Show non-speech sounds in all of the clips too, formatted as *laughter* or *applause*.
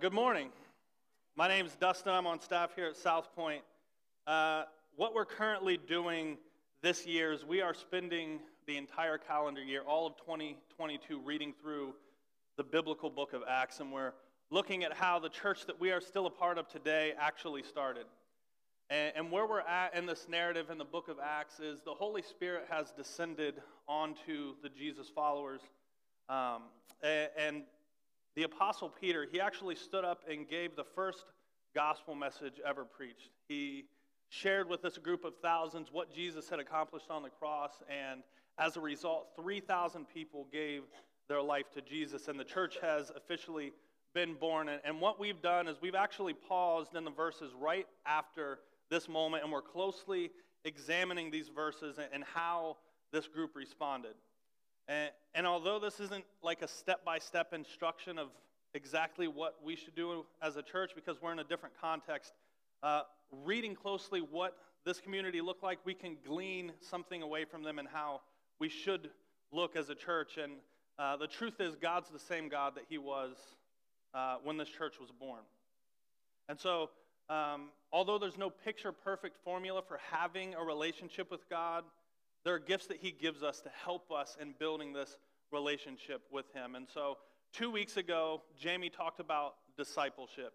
good morning. My name is Dustin. I'm on staff here at South Point. Uh, what we're currently doing this year is we are spending the entire calendar year, all of 2022, reading through the biblical book of Acts, and we're looking at how the church that we are still a part of today actually started. And, and where we're at in this narrative in the book of Acts is the Holy Spirit has descended onto the Jesus followers. Um, and, and the Apostle Peter, he actually stood up and gave the first gospel message ever preached. He shared with this group of thousands what Jesus had accomplished on the cross, and as a result, 3,000 people gave their life to Jesus, and the church has officially been born. And what we've done is we've actually paused in the verses right after this moment, and we're closely examining these verses and how this group responded. And, and although this isn't like a step by step instruction of exactly what we should do as a church because we're in a different context, uh, reading closely what this community looked like, we can glean something away from them and how we should look as a church. And uh, the truth is, God's the same God that He was uh, when this church was born. And so, um, although there's no picture perfect formula for having a relationship with God, there are gifts that He gives us to help us in building this relationship with Him. And so, two weeks ago, Jamie talked about discipleship.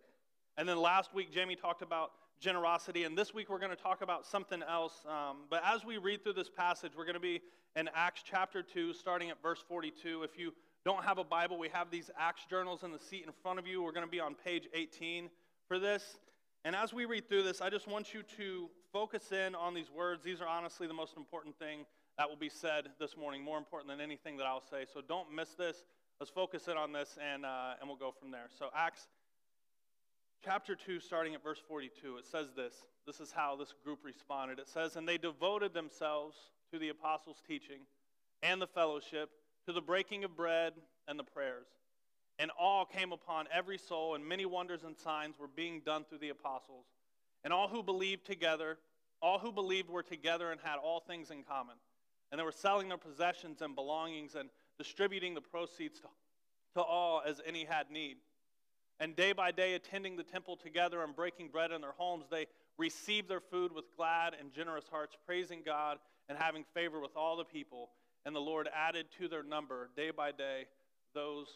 And then last week, Jamie talked about generosity. And this week, we're going to talk about something else. Um, but as we read through this passage, we're going to be in Acts chapter 2, starting at verse 42. If you don't have a Bible, we have these Acts journals in the seat in front of you. We're going to be on page 18 for this. And as we read through this, I just want you to focus in on these words. These are honestly the most important thing that will be said this morning, more important than anything that I'll say. So don't miss this. Let's focus in on this, and, uh, and we'll go from there. So, Acts chapter 2, starting at verse 42, it says this. This is how this group responded. It says, And they devoted themselves to the apostles' teaching and the fellowship, to the breaking of bread and the prayers. And awe came upon every soul, and many wonders and signs were being done through the apostles. And all who believed together, all who believed were together and had all things in common. And they were selling their possessions and belongings and distributing the proceeds to, to all as any had need. And day by day, attending the temple together and breaking bread in their homes, they received their food with glad and generous hearts, praising God and having favor with all the people. And the Lord added to their number day by day those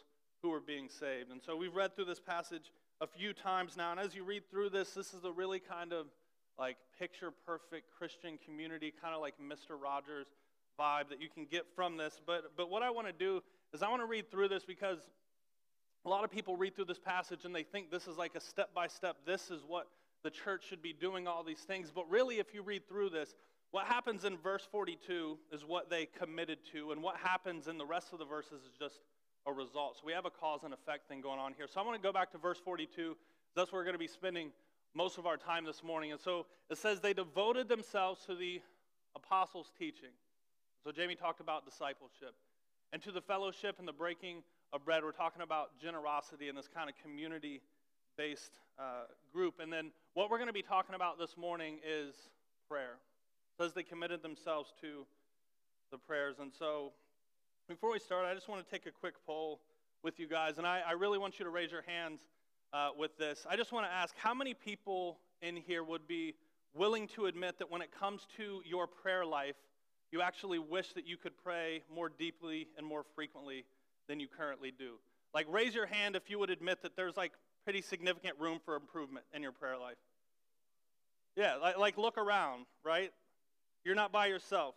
who were being saved. And so we've read through this passage a few times now. And as you read through this, this is a really kind of like picture perfect Christian community, kind of like Mr. Rogers vibe that you can get from this. But, but what I want to do is I want to read through this because a lot of people read through this passage and they think this is like a step by step, this is what the church should be doing, all these things. But really, if you read through this, what happens in verse 42 is what they committed to, and what happens in the rest of the verses is just a result. So we have a cause and effect thing going on here. So I want to go back to verse 42. That's where we're going to be spending most of our time this morning. And so it says they devoted themselves to the apostles' teaching. So Jamie talked about discipleship. And to the fellowship and the breaking of bread, we're talking about generosity and this kind of community based uh, group. And then what we're going to be talking about this morning is prayer. It says they committed themselves to the prayers. And so before we start, I just want to take a quick poll with you guys, and I, I really want you to raise your hands uh, with this. I just want to ask how many people in here would be willing to admit that when it comes to your prayer life, you actually wish that you could pray more deeply and more frequently than you currently do? Like, raise your hand if you would admit that there's like pretty significant room for improvement in your prayer life. Yeah, like, like look around, right? You're not by yourself.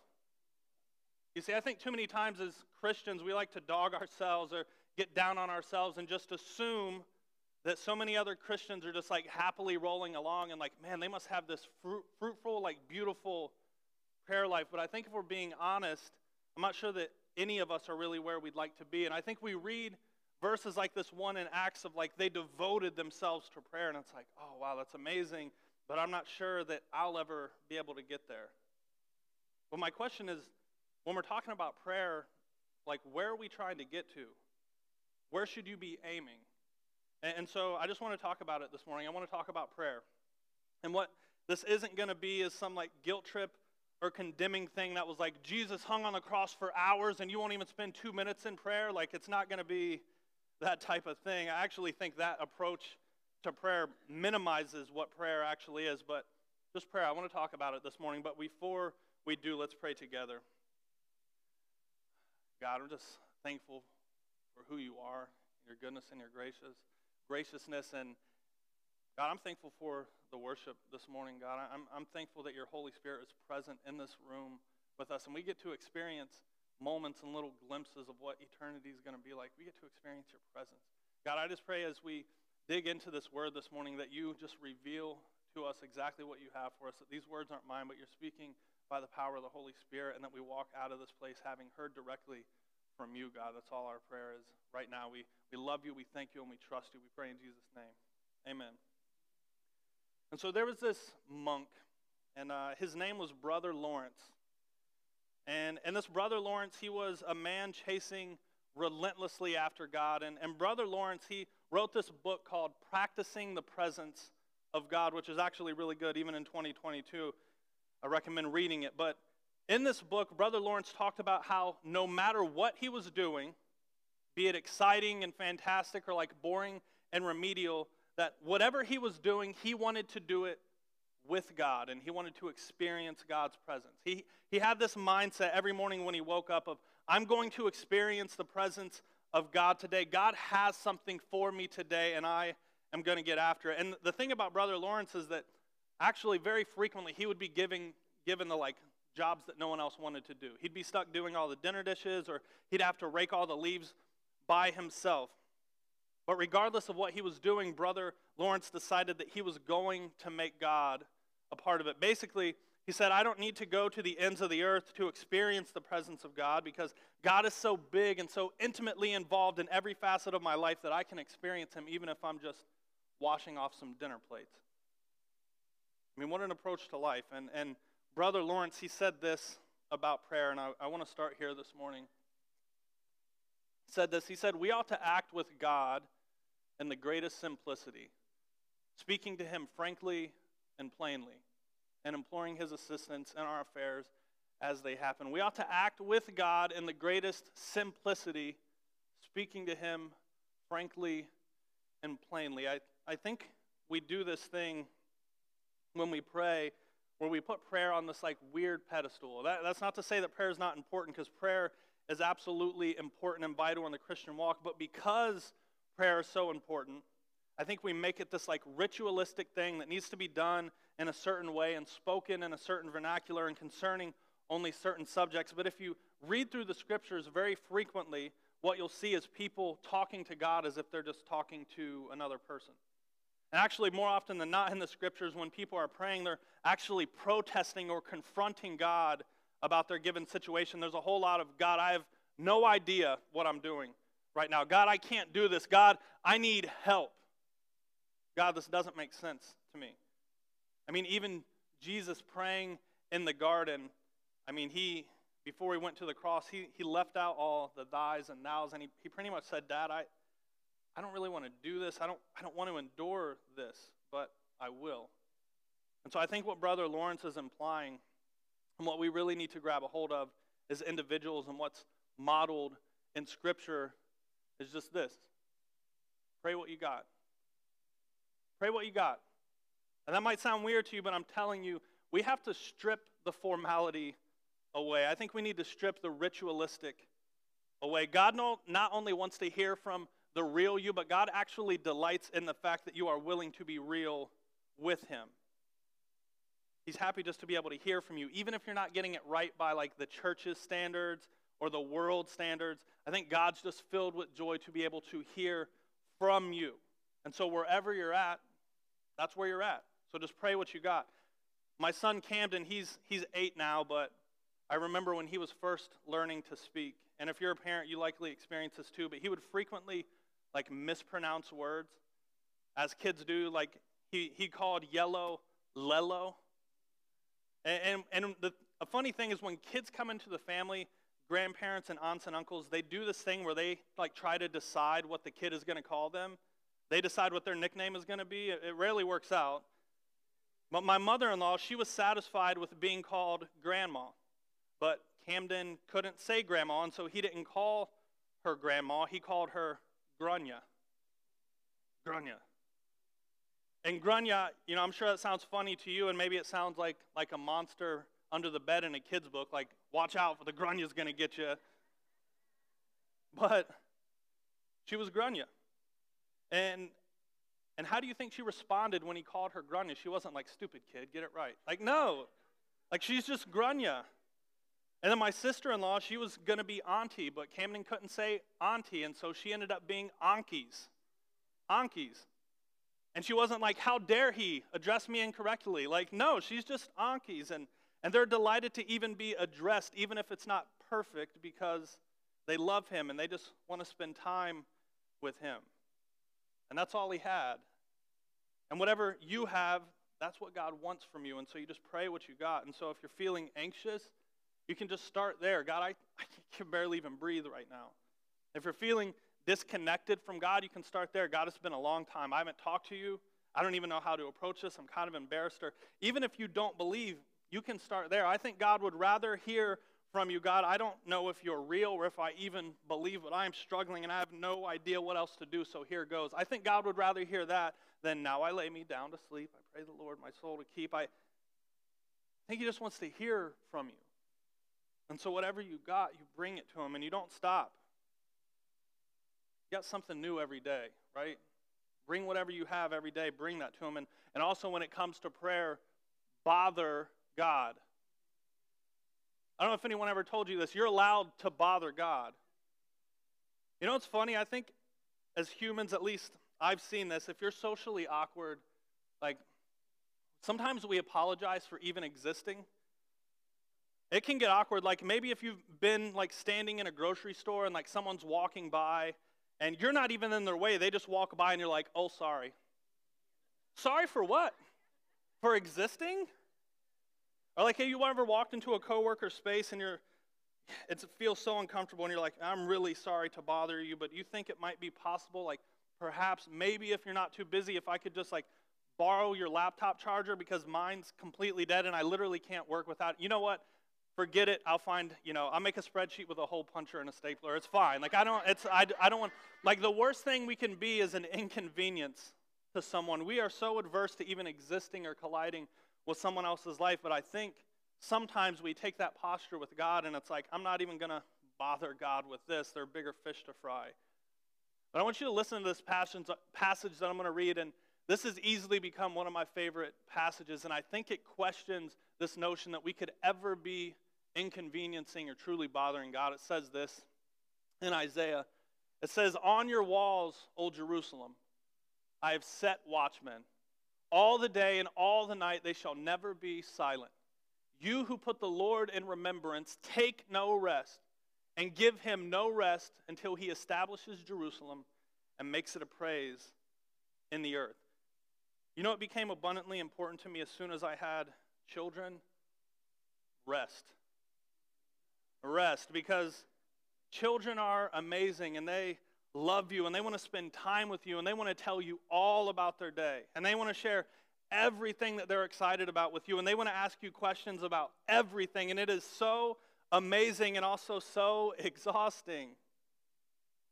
You see, I think too many times as Christians, we like to dog ourselves or get down on ourselves and just assume that so many other Christians are just like happily rolling along and like, man, they must have this fruit, fruitful, like beautiful prayer life. But I think if we're being honest, I'm not sure that any of us are really where we'd like to be. And I think we read verses like this one in Acts of like they devoted themselves to prayer, and it's like, oh, wow, that's amazing. But I'm not sure that I'll ever be able to get there. But my question is when we're talking about prayer, like where are we trying to get to? Where should you be aiming? And, so I just want to talk about it this morning. I want to talk about prayer. And what this isn't going to be is some like guilt trip or condemning thing that was like Jesus hung on the cross for hours and you won't even spend two minutes in prayer. Like it's not going to be that type of thing. I actually think that approach to prayer minimizes what prayer actually is. But just prayer, I want to talk about it this morning. But before we do, let's pray together. God, I'm just thankful for who you are, your goodness and your gracious graciousness. And God, I'm thankful for the worship this morning, God. I'm, I'm thankful that your Holy Spirit is present in this room with us, and we get to experience moments and little glimpses of what eternity is going to be like. We get to experience your presence. God, I just pray as we dig into this word this morning that you just reveal to us exactly what you have for us, that these words aren't mine, but you're speaking by the power of the Holy Spirit, and that we walk out of this place having heard directly from you, God. That's all our prayer is right now. We, we love you, we thank you, and we trust you. We pray in Jesus' name. Amen. And so there was this monk, and uh, his name was Brother Lawrence. And, and this Brother Lawrence, he was a man chasing relentlessly after God. And, and Brother Lawrence, he wrote this book called Practicing the Presence of God, which is actually really good, even in 2022. I recommend reading it. But in this book, Brother Lawrence talked about how no matter what he was doing, be it exciting and fantastic or like boring and remedial, that whatever he was doing, he wanted to do it with God and he wanted to experience God's presence. He, he had this mindset every morning when he woke up of, I'm going to experience the presence of God today. God has something for me today and I am going to get after it. And the thing about Brother Lawrence is that actually very frequently he would be giving, given the like jobs that no one else wanted to do. He'd be stuck doing all the dinner dishes or he'd have to rake all the leaves by himself. But regardless of what he was doing, Brother Lawrence decided that he was going to make God a part of it. Basically, he said, I don't need to go to the ends of the earth to experience the presence of God because God is so big and so intimately involved in every facet of my life that I can experience Him even if I'm just washing off some dinner plates. I mean, what an approach to life. And, and Brother Lawrence, he said this about prayer, and I, I want to start here this morning. He said this He said, We ought to act with God in the greatest simplicity, speaking to Him frankly and plainly, and imploring His assistance in our affairs as they happen. We ought to act with God in the greatest simplicity, speaking to Him frankly and plainly. I, I think we do this thing when we pray where we put prayer on this like weird pedestal. That, that's not to say that prayer is not important because prayer is absolutely important and vital in the Christian walk, but because prayer is so important. I think we make it this like ritualistic thing that needs to be done in a certain way and spoken in a certain vernacular and concerning only certain subjects. But if you read through the scriptures very frequently, what you'll see is people talking to God as if they're just talking to another person. And actually, more often than not in the scriptures, when people are praying, they're actually protesting or confronting God about their given situation. There's a whole lot of God, I have no idea what I'm doing right now. God, I can't do this. God, I need help. God, this doesn't make sense to me. I mean, even Jesus praying in the garden, I mean, he, before he went to the cross, he, he left out all the thys and nows, and he, he pretty much said, Dad, I, I don't really want to do this. I don't, I don't want to endure this, but I will. And so I think what Brother Lawrence is implying, and what we really need to grab a hold of as individuals and what's modeled in Scripture is just this pray what you got. Pray what you got. And that might sound weird to you, but I'm telling you, we have to strip the formality away. I think we need to strip the ritualistic away. God not only wants to hear from the real you, but God actually delights in the fact that you are willing to be real with Him. He's happy just to be able to hear from you, even if you're not getting it right by like the church's standards or the world standards. I think God's just filled with joy to be able to hear from you. And so wherever you're at, that's where you're at. So just pray what you got. My son Camden, he's he's 8 now, but I remember when he was first learning to speak. And if you're a parent, you likely experience this too, but he would frequently like mispronounce words as kids do like he, he called yellow lello and, and, and the a funny thing is when kids come into the family grandparents and aunts and uncles, they do this thing where they like try to decide what the kid is going to call them. They decide what their nickname is going to be. It, it rarely works out. But my mother-in-law, she was satisfied with being called grandma. But Camden couldn't say grandma, and so he didn't call her grandma. He called her Grunya. Grunya. And Grunya, you know, I'm sure that sounds funny to you, and maybe it sounds like, like a monster under the bed in a kid's book, like, watch out for the Grunya's going to get you. But she was Grunya. And, and how do you think she responded when he called her Grunya? She wasn't like, stupid kid, get it right. Like, no. Like, she's just Grunya. And then my sister in law, she was going to be Auntie, but Camden couldn't say Auntie, and so she ended up being Ankies. Ankies. And she wasn't like, How dare he address me incorrectly? Like, no, she's just Ankies. And, and they're delighted to even be addressed, even if it's not perfect, because they love him and they just want to spend time with him. And that's all he had. And whatever you have, that's what God wants from you. And so you just pray what you got. And so if you're feeling anxious, you can just start there. God, I, *laughs* I can barely even breathe right now. If you're feeling disconnected from God, you can start there. God, it's been a long time. I haven't talked to you. I don't even know how to approach this. I'm kind of embarrassed. Or even if you don't believe, you can start there. I think God would rather hear from you, God. I don't know if you're real or if I even believe, but I am struggling and I have no idea what else to do, so here goes. I think God would rather hear that than now I lay me down to sleep. I pray the Lord my soul to keep. I think He just wants to hear from you. And so, whatever you got, you bring it to Him and you don't stop. You got something new every day, right? Bring whatever you have every day, bring that to Him. And, and also, when it comes to prayer, bother God. I don't know if anyone ever told you this. You're allowed to bother God. You know what's funny? I think as humans, at least I've seen this, if you're socially awkward, like sometimes we apologize for even existing. It can get awkward. Like maybe if you've been like standing in a grocery store and like someone's walking by and you're not even in their way, they just walk by and you're like, oh, sorry. Sorry for what? For existing? Or like, hey, you ever walked into a coworker space and you're, it feels so uncomfortable and you're like, I'm really sorry to bother you, but you think it might be possible, like perhaps, maybe if you're not too busy, if I could just like borrow your laptop charger because mine's completely dead and I literally can't work without it. You know what? Forget it. I'll find, you know, I'll make a spreadsheet with a hole puncher and a stapler. It's fine. Like, I don't, it's, I, I don't want, like, the worst thing we can be is an inconvenience to someone. We are so adverse to even existing or colliding with someone else's life, but I think sometimes we take that posture with God and it's like, I'm not even to bother God with this. There are bigger fish to fry. But I want you to listen to this passage, passage that I'm going to read, and this has easily become one of my favorite passages, and I think it questions this notion that we could ever be inconveniencing or truly bothering God. It says this in Isaiah it says, On your walls, O Jerusalem, I have set watchmen. All the day and all the night they shall never be silent. You who put the Lord in remembrance, take no rest, and give him no rest until he establishes Jerusalem and makes it a praise in the earth. You know, it became abundantly important to me as soon as I had children rest rest because children are amazing and they love you and they want to spend time with you and they want to tell you all about their day and they want to share everything that they're excited about with you and they want to ask you questions about everything and it is so amazing and also so exhausting.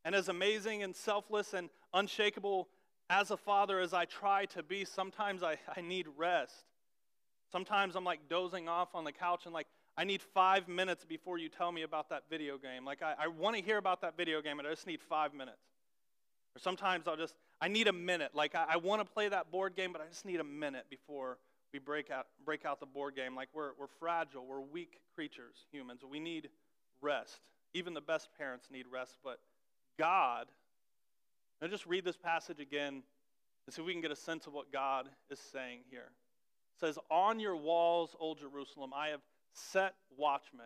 And as amazing and selfless and unshakable as a father as I try to be, sometimes I, I need rest. Sometimes I'm like dozing off on the couch and like, I need five minutes before you tell me about that video game. Like, I, I want to hear about that video game, and I just need five minutes. Or sometimes I'll just, I need a minute. Like, I, I want to play that board game, but I just need a minute before we break out, break out the board game. Like, we're, we're fragile, we're weak creatures, humans. We need rest. Even the best parents need rest, but God, now just read this passage again and see if we can get a sense of what God is saying here. It says, On your walls, O Jerusalem, I have set watchmen.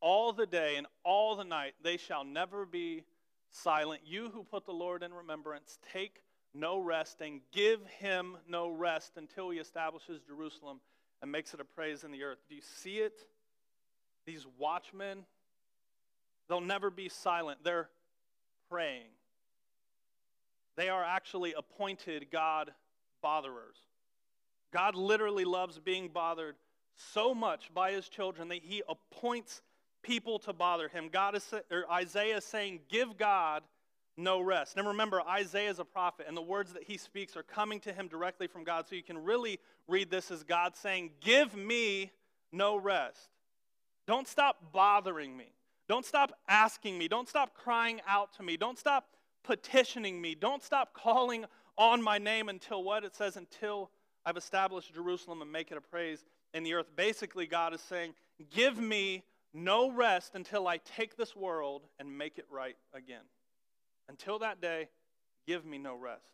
All the day and all the night they shall never be silent. You who put the Lord in remembrance, take no rest and give him no rest until he establishes Jerusalem and makes it a praise in the earth. Do you see it? These watchmen, they'll never be silent. They're praying. They are actually appointed God botherers. God literally loves being bothered so much by his children that he appoints people to bother him. God is, or Isaiah is saying, Give God no rest. And remember, Isaiah is a prophet, and the words that he speaks are coming to him directly from God. So you can really read this as God saying, Give me no rest. Don't stop bothering me. Don't stop asking me. Don't stop crying out to me. Don't stop petitioning me. Don't stop calling on my name until what? It says, until I've established Jerusalem and make it a praise in the earth. Basically, God is saying, Give me no rest until I take this world and make it right again. Until that day, give me no rest.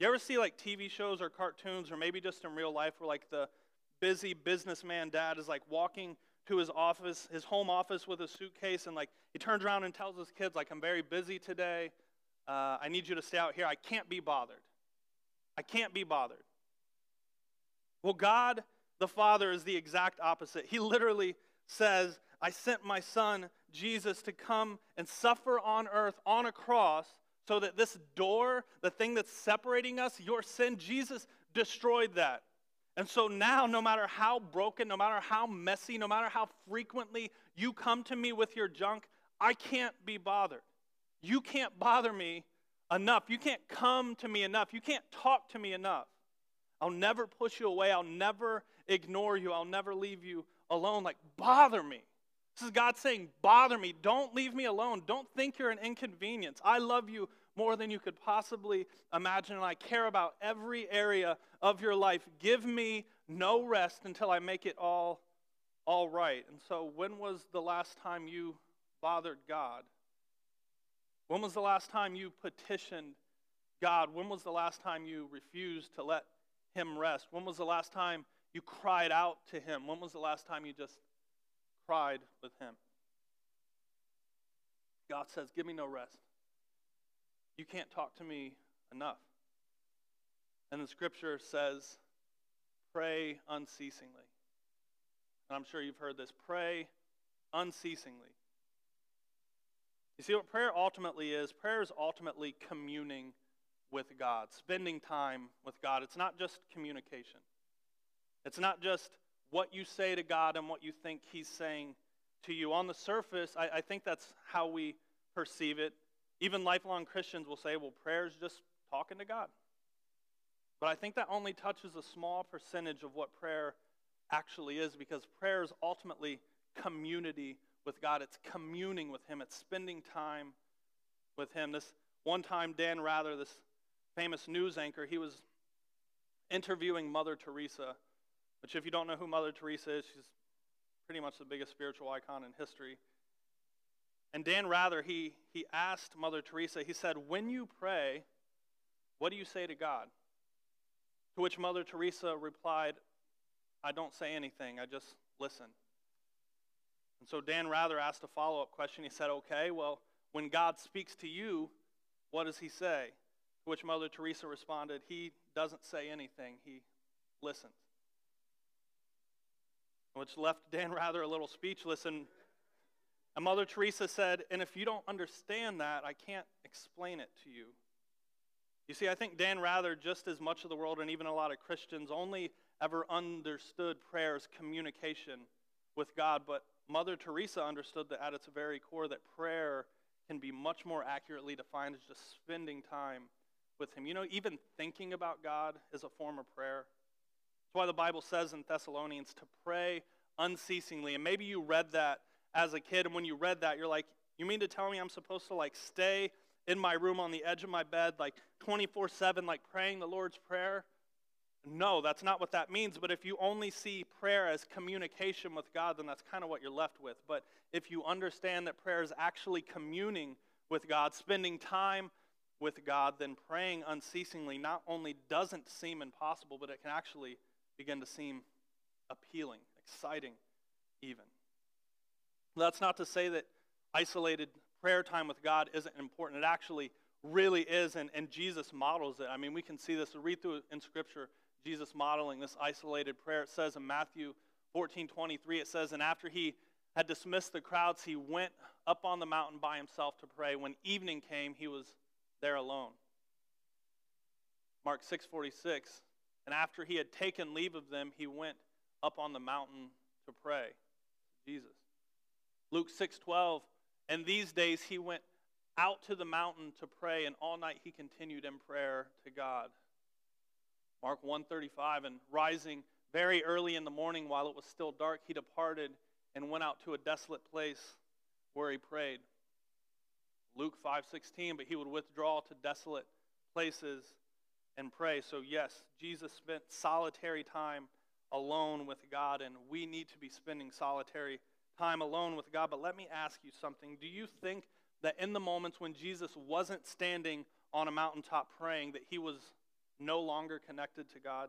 You ever see like TV shows or cartoons or maybe just in real life where like the busy businessman dad is like walking to his office, his home office with a suitcase and like he turns around and tells his kids like I'm very busy today. Uh, I need you to stay out here. I can't be bothered. I can't be bothered. Well, God the Father is the exact opposite. He literally says, I sent my son, Jesus, to come and suffer on earth on a cross so that this door, the thing that's separating us, your sin, Jesus destroyed that. And so now, no matter how broken, no matter how messy, no matter how frequently you come to me with your junk, I can't be bothered. You can't bother me enough. You can't come to me enough. You can't talk to me enough. I'll never push you away. I'll never ignore you. I'll never leave you alone. Like, bother me. This is God saying, bother me. Don't leave me alone. Don't think you're an inconvenience. I love you more than you could possibly imagine, and I care about every area of your life. Give me no rest until I make it all all right. And so, when was the last time you bothered God? When was the last time you petitioned God? When was the last time you refused to let Him rest? When was the last time you cried out to Him? When was the last time you just cried with Him? God says, Give me no rest. You can't talk to me enough. And the scripture says, Pray unceasingly. And I'm sure you've heard this pray unceasingly. You see what prayer ultimately is? Prayer is ultimately communing with God, spending time with God. It's not just communication, it's not just what you say to God and what you think He's saying to you. On the surface, I, I think that's how we perceive it. Even lifelong Christians will say, well, prayer is just talking to God. But I think that only touches a small percentage of what prayer actually is because prayer is ultimately community with God. It's communing with Him, it's spending time with Him. This one time, Dan Rather, this famous news anchor, he was interviewing Mother Teresa, which, if you don't know who Mother Teresa is, she's pretty much the biggest spiritual icon in history. And Dan Rather, he, he asked Mother Teresa, he said, When you pray, what do you say to God? To which Mother Teresa replied, I don't say anything, I just listen. And so Dan Rather asked a follow up question. He said, Okay, well, when God speaks to you, what does he say? To which Mother Teresa responded, He doesn't say anything, he listens. Which left Dan Rather a little speechless and and Mother Teresa said, And if you don't understand that, I can't explain it to you. You see, I think Dan Rather, just as much of the world and even a lot of Christians, only ever understood prayer as communication with God. But Mother Teresa understood that at its very core, that prayer can be much more accurately defined as just spending time with Him. You know, even thinking about God is a form of prayer. That's why the Bible says in Thessalonians to pray unceasingly. And maybe you read that as a kid, and when you read that, you're like, you mean to tell me I'm supposed to like stay in my room on the edge of my bed, like 24 7, like praying the Lord's Prayer? No, that's not what that means. But if you only see prayer as communication with God, then that's kind of what you're left with. But if you understand that prayer is actually communing with God, spending time with God, then praying unceasingly not only doesn't seem impossible, but it can actually begin to seem appealing, exciting, even. That's not to say that isolated prayer time with God isn't important. It actually really is, and, and Jesus models it. I mean, we can see this, read through in Scripture, Jesus modeling this isolated prayer. It says in Matthew 14 23, it says, And after he had dismissed the crowds, he went up on the mountain by himself to pray. When evening came, he was there alone. Mark 6:46 and after he had taken leave of them he went up on the mountain to pray Jesus Luke 6:12, and these days he went out to the mountain to pray, and all night he continued in prayer to God. Mark 135, and rising very early in the morning while it was still dark, he departed and went out to a desolate place where he prayed. Luke 5:16, but he would withdraw to desolate places and pray. So yes, Jesus spent solitary time alone with God and we need to be spending solitary time alone with God. But let me ask you something. Do you think that in the moments when Jesus wasn't standing on a mountaintop praying that he was no longer connected to God?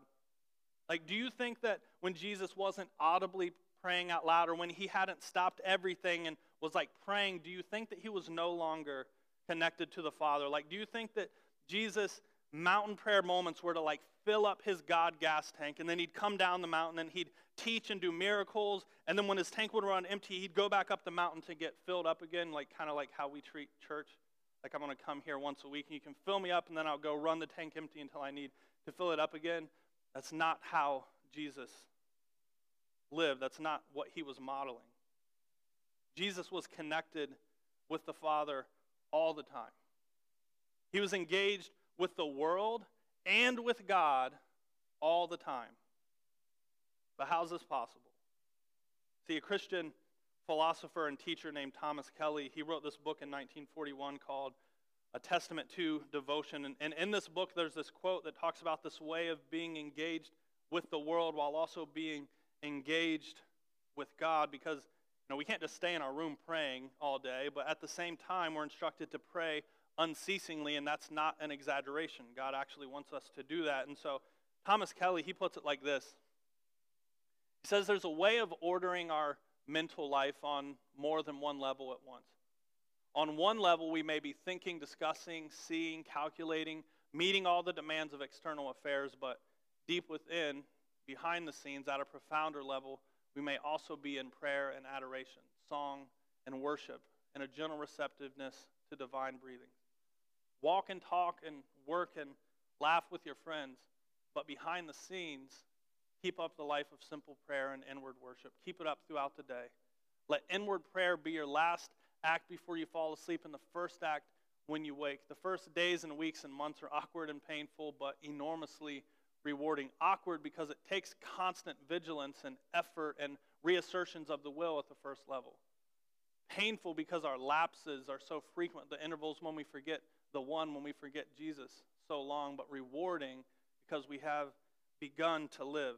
Like do you think that when Jesus wasn't audibly praying out loud or when he hadn't stopped everything and was like praying, do you think that he was no longer connected to the Father? Like, do you think that Jesus' mountain prayer moments were to like fill up his God gas tank and then he'd come down the mountain and he'd teach and do miracles and then when his tank would run empty, he'd go back up the mountain to get filled up again, like kind of like how we treat church? Like, I'm going to come here once a week and you can fill me up and then I'll go run the tank empty until I need to fill it up again. That's not how Jesus lived. That's not what he was modeling. Jesus was connected with the Father all the time. He was engaged with the world and with God all the time. But how's this possible? See, a Christian philosopher and teacher named Thomas Kelly, he wrote this book in 1941 called A Testament to Devotion. And, and in this book, there's this quote that talks about this way of being engaged with the world while also being engaged with God because you know, we can't just stay in our room praying all day, but at the same time, we're instructed to pray unceasingly, and that's not an exaggeration. God actually wants us to do that. And so, Thomas Kelly, he puts it like this He says there's a way of ordering our mental life on more than one level at once. On one level, we may be thinking, discussing, seeing, calculating, meeting all the demands of external affairs, but deep within, behind the scenes, at a profounder level, we may also be in prayer and adoration, song and worship, and a gentle receptiveness to divine breathing. Walk and talk and work and laugh with your friends, but behind the scenes, keep up the life of simple prayer and inward worship. Keep it up throughout the day. Let inward prayer be your last act before you fall asleep and the first act when you wake. The first days and weeks and months are awkward and painful, but enormously rewarding. Awkward because it takes constant vigilance and effort and reassertions of the will at the first level. Painful because our lapses are so frequent, the intervals when we forget the one, when we forget Jesus so long, but rewarding because we have begun to live.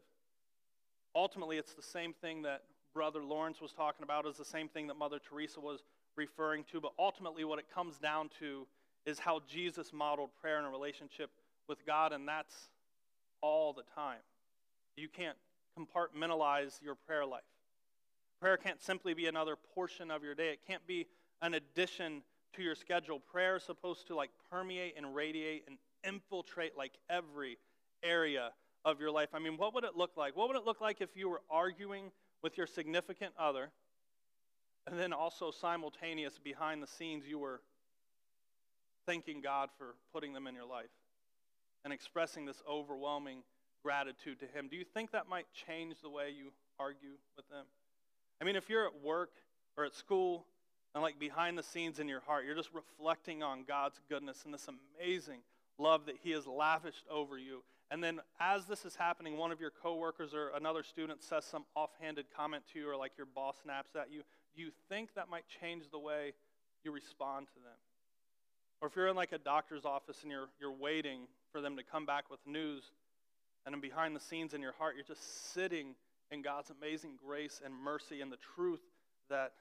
Ultimately, it's the same thing that Brother Lawrence was talking about, is the same thing that Mother Teresa was referring to, but ultimately, what it comes down to is how Jesus modeled prayer in a relationship with God, and that's all the time. You can't compartmentalize your prayer life. Prayer can't simply be another portion of your day. It can't be an addition to your schedule. Prayer is supposed to like permeate and radiate and infiltrate like every area of your life. I mean, what would it look like? What would it look like if you were arguing with your significant other and then also simultaneous behind the scenes you were thanking God for putting them in your life? and expressing this overwhelming gratitude to Him. Do you think that might change the way you argue with them? I mean, if you're at work or at school and like behind the scenes in your heart, you're just reflecting on God's goodness and this amazing love that He has lavished over you. And then as this is happening, one of your coworkers or another student says some offhanded comment to you or like your boss snaps at you. Do you think that might change the way you respond to them? Or if you're in like a doctor's office and you're, you're waiting for them to come back with news, and then behind the scenes in your heart, you're just sitting in God's amazing grace and mercy and the truth that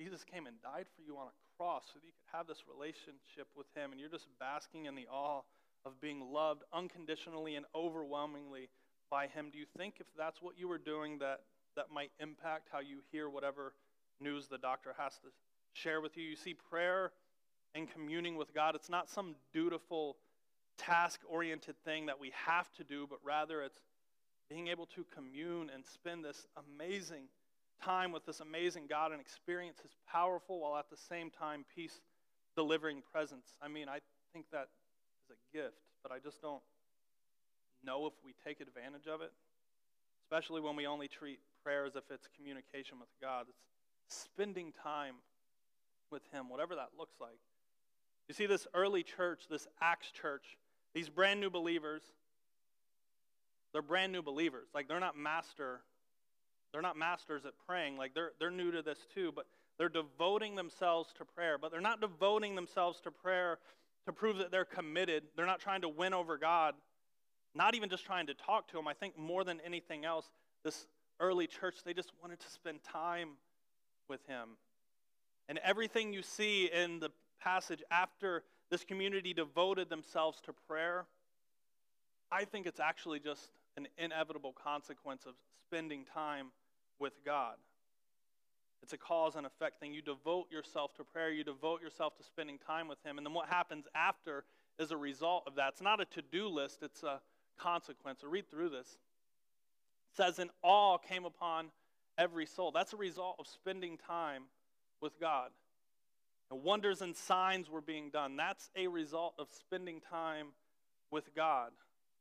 Jesus came and died for you on a cross so that you could have this relationship with Him, and you're just basking in the awe of being loved unconditionally and overwhelmingly by Him. Do you think if that's what you were doing, that that might impact how you hear whatever news the doctor has to share with you? You see, prayer and communing with God. It's not some dutiful, task oriented thing that we have to do, but rather it's being able to commune and spend this amazing time with this amazing God and experience His powerful while at the same time peace delivering presence. I mean, I think that is a gift, but I just don't know if we take advantage of it, especially when we only treat prayer as if it's communication with God. It's spending time with Him, whatever that looks like. You see, this early church, this Acts church, these brand new believers, they're brand new believers. Like they're not master, they're not masters at praying. Like they're they're new to this too, but they're devoting themselves to prayer. But they're not devoting themselves to prayer to prove that they're committed. They're not trying to win over God, not even just trying to talk to Him. I think more than anything else, this early church, they just wanted to spend time with Him. And everything you see in the passage after this community devoted themselves to prayer, I think it's actually just an inevitable consequence of spending time with God. It's a cause and effect thing. You devote yourself to prayer, you devote yourself to spending time with Him. And then what happens after is a result of that. It's not a to do list, it's a consequence. So read through this. It says, "In awe came upon every soul. That's a result of spending time with God. And wonders and signs were being done. That's a result of spending time with God.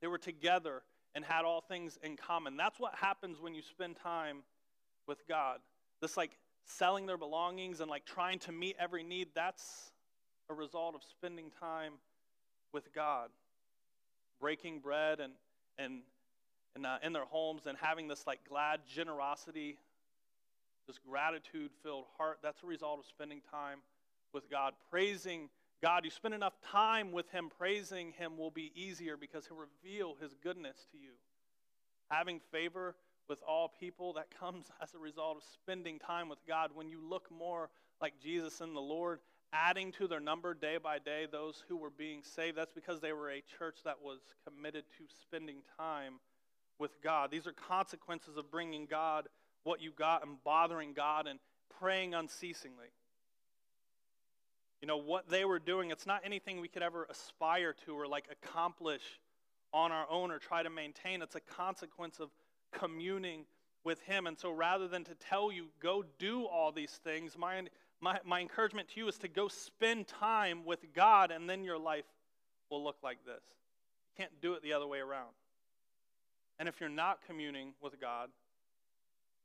They were together and had all things in common. That's what happens when you spend time with God. This like selling their belongings and like trying to meet every need, that's a result of spending time with God. Breaking bread and and and uh, in their homes and having this like glad generosity, this gratitude filled heart, that's a result of spending time with God. Praising God, you spend enough time with Him, praising Him will be easier because He'll reveal His goodness to you. Having favor with all people, that *laughs* comes as a result of spending time with God. When you look more like Jesus and the Lord, adding to their number day by day those who were being saved, that's because they were a church that was committed to spending time with God. These are consequences of bringing God what you got and bothering God and praying unceasingly. You know, what they were doing, it's not anything we could ever aspire to or like accomplish on our own or try to maintain. It's a consequence of communing with Him. And so rather than to tell you, go do all these things, my, my, my encouragement to you is to go spend time with God, and then your life will look like this. You can't do it the other way around. And if you're not communing with God,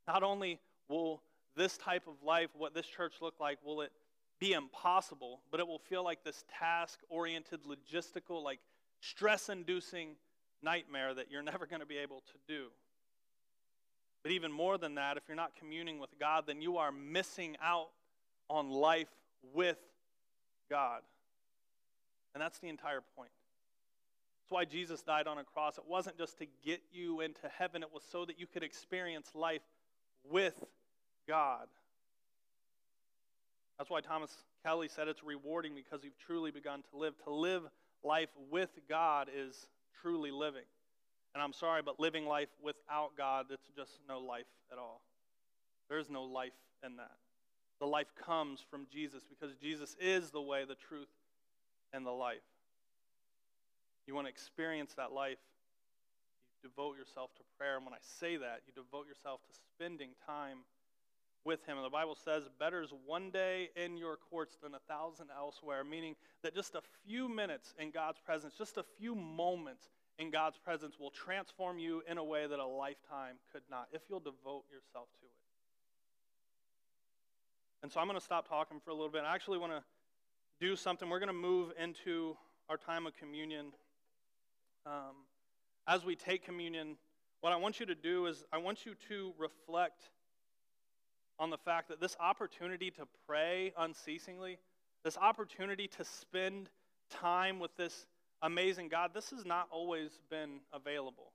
not only will this type of life, what this church look like, will it be impossible, but it will feel like this task oriented, logistical, like stress inducing nightmare that you're *laughs* never going to be able to do. But even more than that, if you're not communing with God, then you are missing out on life with God. And that's the entire point. That's why Jesus died on a cross. It wasn't just to get you into heaven, it was so that you could experience life with God. That's why Thomas Kelly said it's rewarding because you've truly begun to live. To live life with God is truly living. And I'm sorry, but living life without God, it's just no life at all. There is no life in that. The life comes from Jesus because Jesus is the way, the truth, and the life. You want to experience that life, you devote yourself to prayer. And when I say that, you devote yourself to spending time with him. And the Bible says, better is one day in your courts than a thousand elsewhere, meaning that just a few minutes in God's presence, just a few moments in God's presence will transform you in a way that a lifetime could not, if you'll devote yourself to it. And so I'm going to stop talking for a little bit. I actually want to do something. We're going to move into our time of communion. Um, as we take communion, what I want you to do is I want you to reflect on the fact that this opportunity to pray unceasingly, this opportunity to spend time with this amazing God, this has not always been available.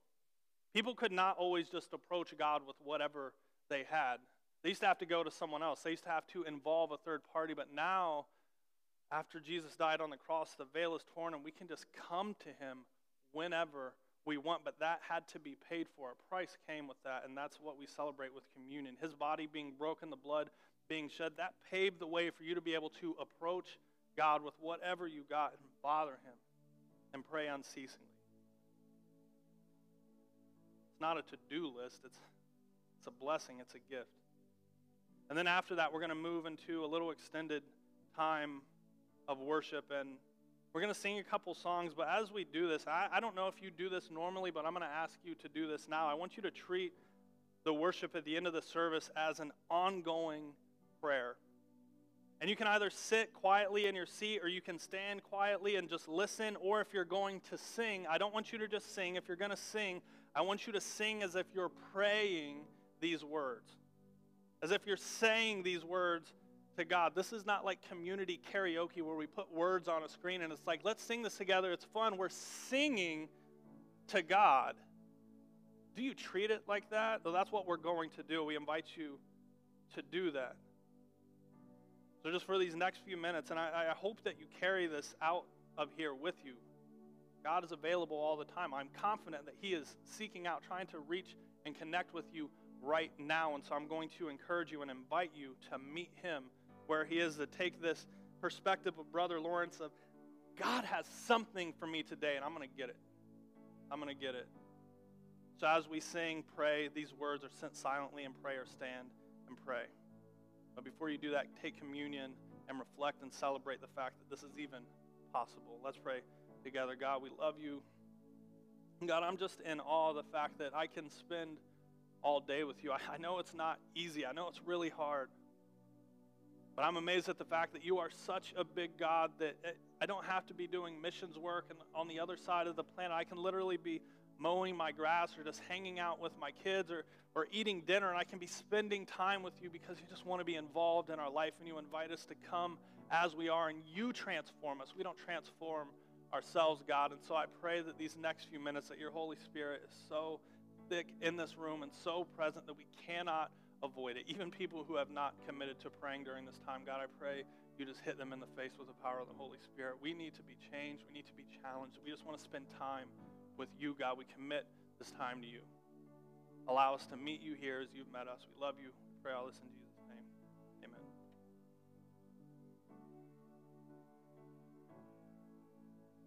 People could not always just approach God with whatever they had. They used to have to go to someone else. They used to have to involve a third party. But now, after Jesus died on the cross, the veil is torn and we can just come to him whenever we want, but that had to be paid for. A price came with that, and that's what we celebrate with communion. His body being broken, the blood being shed, that paved the way for you to be able to approach God with whatever you got and bother Him and pray unceasingly. It's not a to do list, it's, it's a blessing, it's a gift. And then after that, we're going to move into a little extended time of worship and we're going to sing a couple songs, but as we do this, I, I don't know if you do this normally, but I'm going to ask you to do this now. I want you to treat the worship at the end of the service as an ongoing prayer. And you can either sit quietly in your seat or you can stand quietly and just listen. Or if you're going to sing, I don't want you to just sing. If you're going to sing, I want you to sing as if you're praying these words, as if you're saying these words to God. This is not like community karaoke where we put words on a screen and it's like, let's sing this together. It's fun. We're singing to God. Do you treat it like that? Though that's what we're going to do. We invite you to do that. So, just for these next few minutes, and I, I, hope that you carry this out of here with you. God is available all the time. I'm confident that He is seeking out, trying to reach and connect with you right now. And so I'm going to encourage you and invite you to meet Him where He is, to take this perspective of Brother Lawrence of God has something for me today, and I'm going to get it. I'm going to get it. So as we sing, pray, these words are sent silently in prayer. Stand and pray. But before you do that, take communion and reflect and celebrate the fact that this is even possible. Let's pray together. God, we love you. God, I'm just in awe of the fact that I can spend all day with you. *laughs* I, know it's not easy, I know it's really hard. But I'm amazed at the fact that you are such a big God that I don't have to be doing missions work and on the other side of the planet. I can literally be mowing my grass or just hanging out with my kids or, or eating dinner, and I can be spending time with you because you just want to be involved in our life and you invite us to come as we are and you transform us. We don't transform ourselves, God. And so I pray that these next few minutes that your Holy Spirit is so thick in this room and so present that we cannot avoid it. Even people who have not committed to praying during this time, God, I pray you just hit them in the face with the power of the Holy Spirit. We need to be changed. We need to be challenged. We just want to spend time with you, God. We commit this time to you. Allow us to meet you here as you've met us. We love you. Pray all this in Jesus.